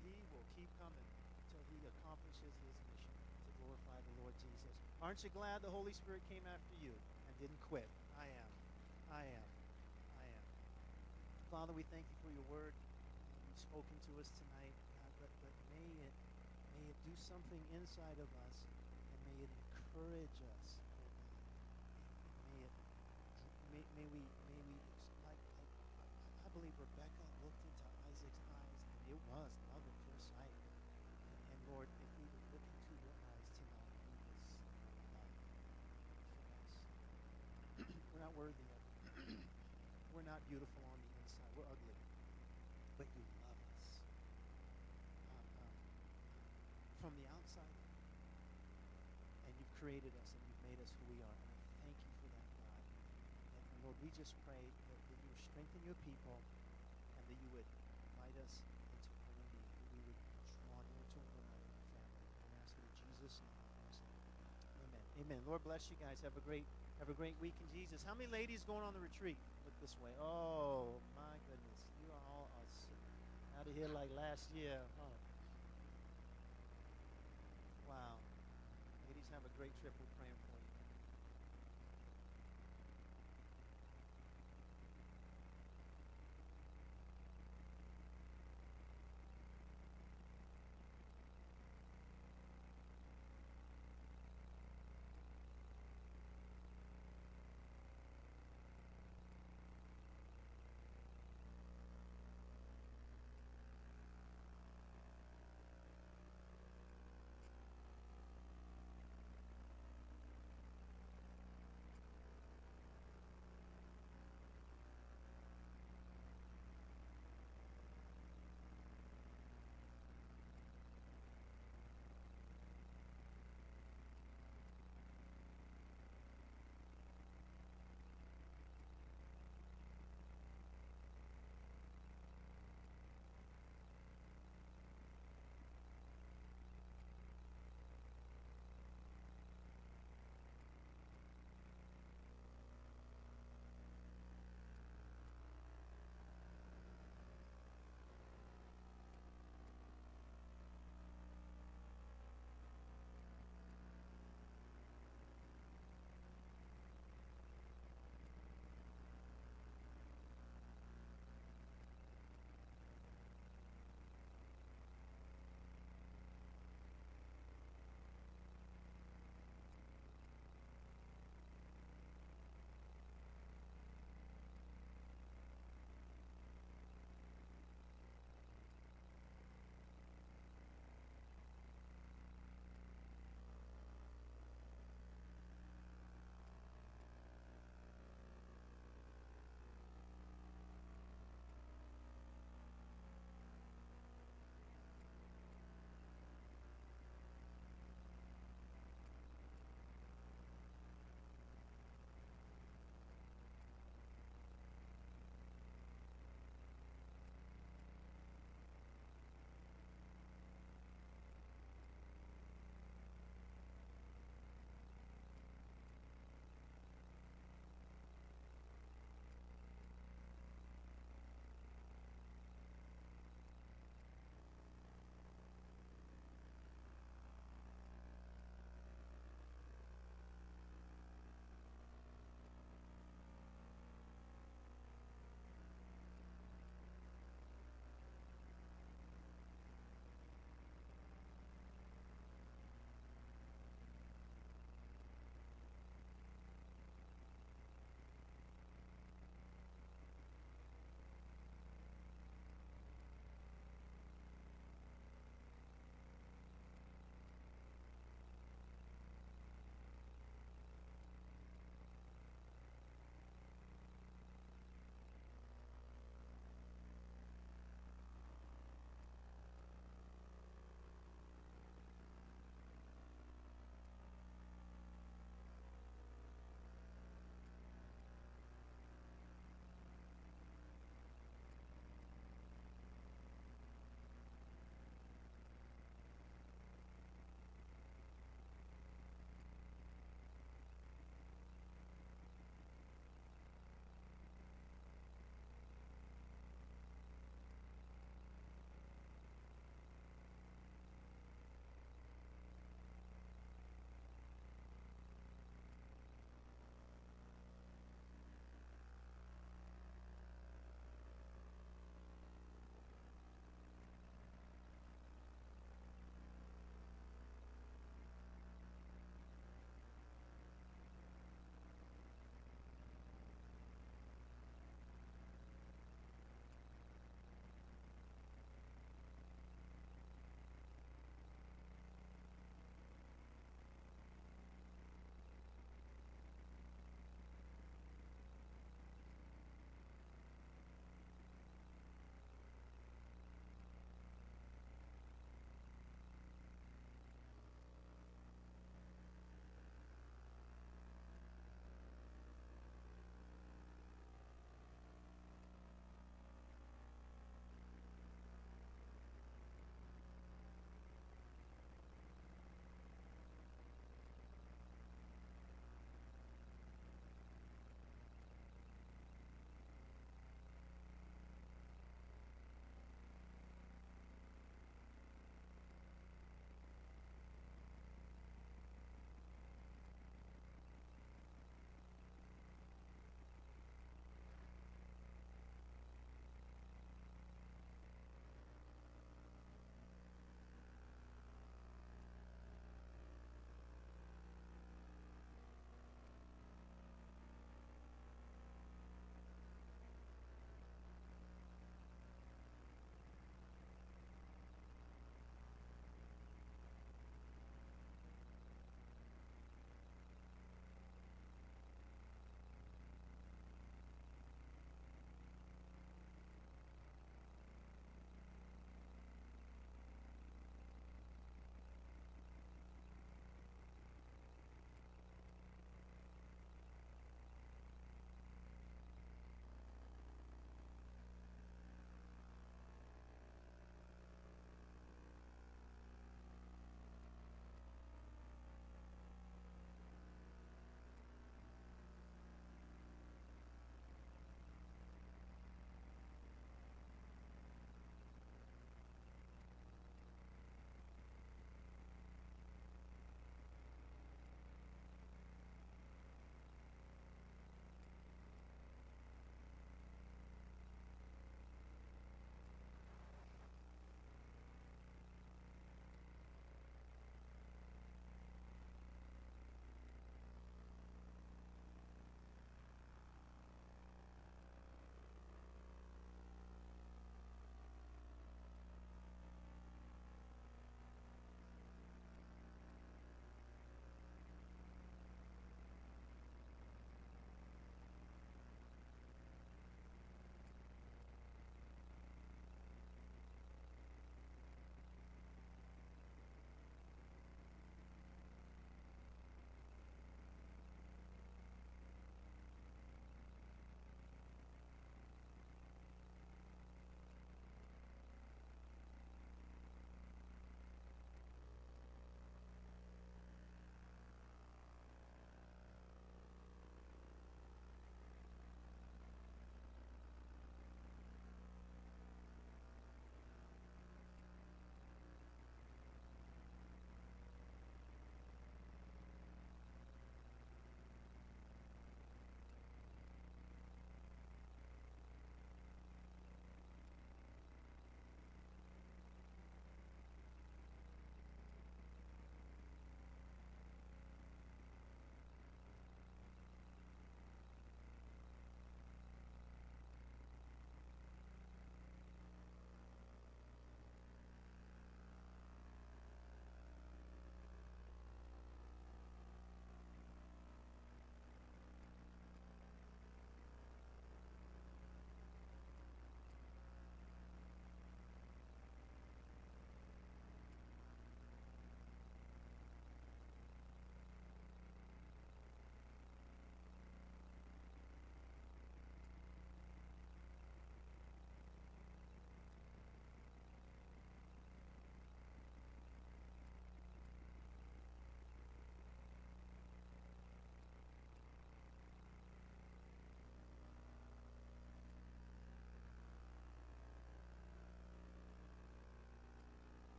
He will keep coming until he accomplishes his mission to glorify the Lord Jesus. Aren't you glad the Holy Spirit came after you and didn't quit? I am. I am. I am. Father, we thank you for your word. You've spoken to us tonight, God, but, but may it do something inside of us and may it encourage us, may it may, may we may we like like I, I believe Rebecca looked into Isaac's eyes and it was love at first sight. And, and Lord, if we would look into your eyes tonight, we will see love for us. We're not worthy of it. We're not beautiful on the inside. We're ugly. But you love us. Um, um, from the outside in. And you've created us and you've made us who we are. And I thank you for that, God. And, and Lord, we just pray that, that you would strengthen your people and that you would invite us into koinonia, that we would be drawn into one another, family. We ask in Jesus' name. Amen. Amen. Lord bless you guys. Have a great have a great week in Jesus. How many ladies going on the retreat? Look this way. Oh my goodness. You are all out of here like last year, huh? Wow. Ladies have a great trip.